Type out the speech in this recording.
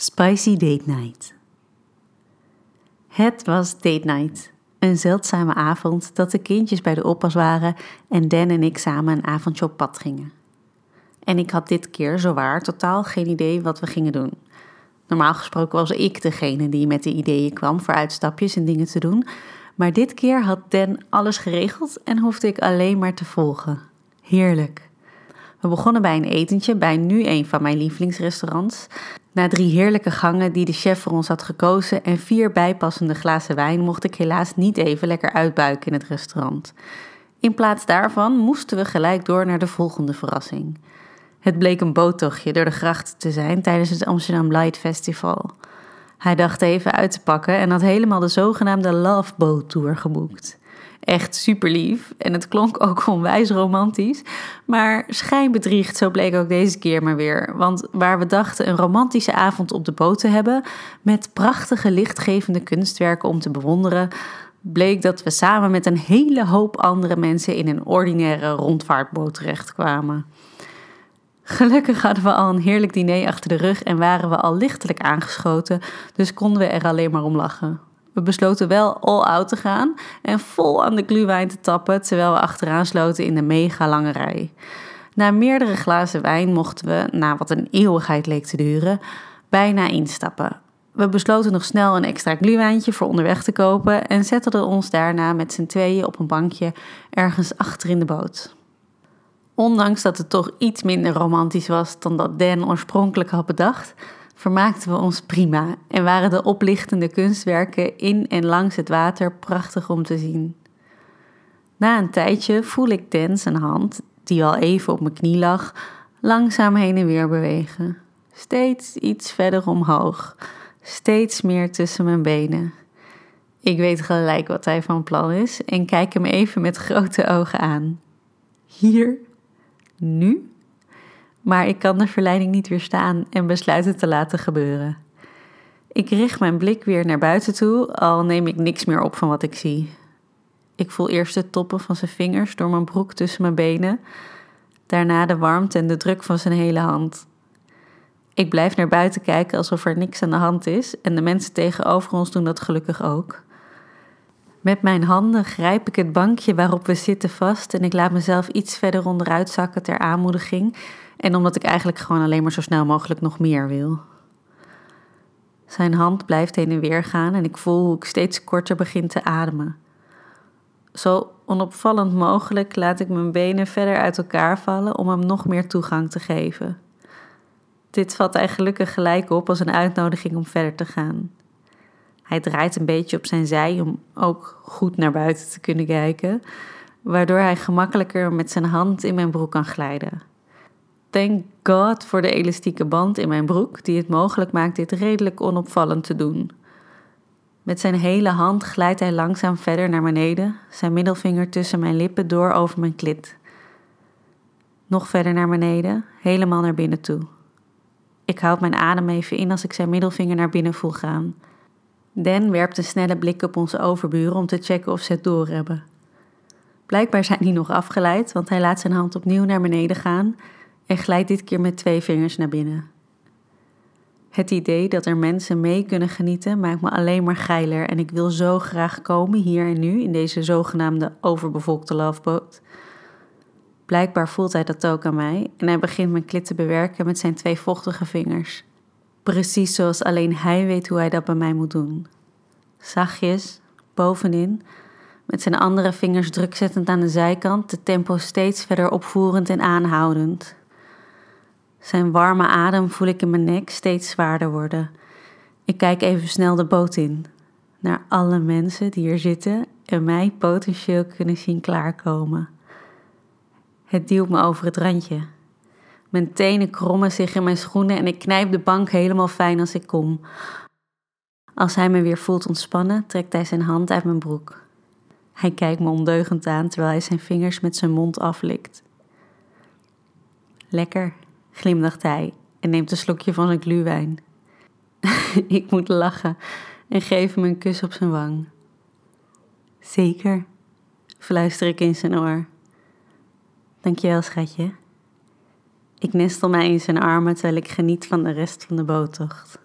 Spicy Date Night. Het was date night. Een zeldzame avond dat de kindjes bij de oppas waren en Dan en ik samen een avondje op pad gingen. En ik had dit keer zowaar totaal geen idee wat we gingen doen. Normaal gesproken was ik degene die met de ideeën kwam voor uitstapjes en dingen te doen, maar dit keer had Dan alles geregeld en hoefde ik alleen maar te volgen. Heerlijk. We begonnen bij een etentje bij nu een van mijn lievelingsrestaurants. Na drie heerlijke gangen die de chef voor ons had gekozen en vier bijpassende glazen wijn mocht ik helaas niet even lekker uitbuiken in het restaurant. In plaats daarvan moesten we gelijk door naar de volgende verrassing. Het bleek een boottochtje door de grachten te zijn tijdens het Amsterdam Light Festival. Hij dacht even uit te pakken en had helemaal de zogenaamde Love Boat Tour geboekt echt super lief. En het klonk ook onwijs romantisch. Maar schijnbedriegt, zo bleek ook deze keer maar weer. Want waar we dachten een romantische avond op de boot te hebben, met prachtige lichtgevende kunstwerken om te bewonderen, bleek dat we samen met een hele hoop andere mensen in een ordinaire rondvaartboot terechtkwamen. Gelukkig hadden we al een heerlijk diner achter de rug en waren we al lichtelijk aangeschoten, dus konden we er alleen maar om lachen. We besloten wel all-out te gaan en vol aan de gluwijn te tappen terwijl we achteraan sloten in de mega lange rij. Na meerdere glazen wijn mochten we, na wat een eeuwigheid leek te duren, bijna instappen. We besloten nog snel een extra gluwijntje voor onderweg te kopen en zetten ons daarna met z'n tweeën op een bankje ergens achter in de boot. Ondanks dat het toch iets minder romantisch was dan dat Dan oorspronkelijk had bedacht, vermaakten we ons prima en waren de oplichtende kunstwerken in en langs het water prachtig om te zien. Na een tijdje voel ik Dan zijn hand, die al even op mijn knie lag, langzaam heen en weer bewegen. Steeds iets verder omhoog, steeds meer tussen mijn benen. Ik weet gelijk wat hij van plan is en kijk hem even met grote ogen aan. Hier? Nu? Maar ik kan de verleiding niet weerstaan en besluit het te laten gebeuren. Ik richt mijn blik weer naar buiten toe, al neem ik niks meer op van wat ik zie. Ik voel eerst de toppen van zijn vingers door mijn broek tussen mijn benen, daarna de warmte en de druk van zijn hele hand. Ik blijf naar buiten kijken alsof er niks aan de hand is en de mensen tegenover ons doen dat gelukkig ook. Met mijn handen grijp ik het bankje waarop we zitten vast en ik laat mezelf iets verder onderuit zakken ter aanmoediging en omdat ik eigenlijk gewoon alleen maar zo snel mogelijk nog meer wil. Zijn hand blijft heen en weer gaan en ik voel hoe ik steeds korter begin te ademen. Zo onopvallend mogelijk laat ik mijn benen verder uit elkaar vallen om hem nog meer toegang te geven. Dit vat hij gelukkig gelijk op als een uitnodiging om verder te gaan. Hij draait een beetje op zijn zij om ook goed naar buiten te kunnen kijken, waardoor hij gemakkelijker met zijn hand in mijn broek kan glijden. Thank God voor de elastieke band in mijn broek, die het mogelijk maakt dit redelijk onopvallend te doen. Met zijn hele hand glijdt hij langzaam verder naar beneden, zijn middelvinger tussen mijn lippen door over mijn klit. Nog verder naar beneden, helemaal naar binnen toe. Ik houd mijn adem even in als ik zijn middelvinger naar binnen voel gaan. Dan werpt een snelle blik op onze overburen om te checken of ze het doorhebben. Blijkbaar zijn die nog afgeleid, want hij laat zijn hand opnieuw naar beneden gaan en glijdt dit keer met twee vingers naar binnen. Het idee dat er mensen mee kunnen genieten maakt me alleen maar geiler en ik wil zo graag komen hier en nu in deze zogenaamde overbevolkte loveboat. Blijkbaar voelt hij dat ook aan mij en hij begint mijn klit te bewerken met zijn twee vochtige vingers. Precies zoals alleen hij weet hoe hij dat bij mij moet doen. Zachtjes, bovenin, met zijn andere vingers druk zettend aan de zijkant, de tempo steeds verder opvoerend en aanhoudend. Zijn warme adem voel ik in mijn nek steeds zwaarder worden. Ik kijk even snel de boot in, naar alle mensen die hier zitten en mij potentieel kunnen zien klaarkomen. Het duwt me over het randje. Mijn tenen krommen zich in mijn schoenen en ik knijp de bank helemaal fijn als ik kom. Als hij me weer voelt ontspannen, trekt hij zijn hand uit mijn broek. Hij kijkt me ondeugend aan terwijl hij zijn vingers met zijn mond aflikt. Lekker, glimlacht hij en neemt een slokje van zijn gluwijn. ik moet lachen en geef hem een kus op zijn wang. Zeker, fluister ik in zijn oor. Dankjewel, schatje. Ik nestel mij in zijn armen terwijl ik geniet van de rest van de boottocht.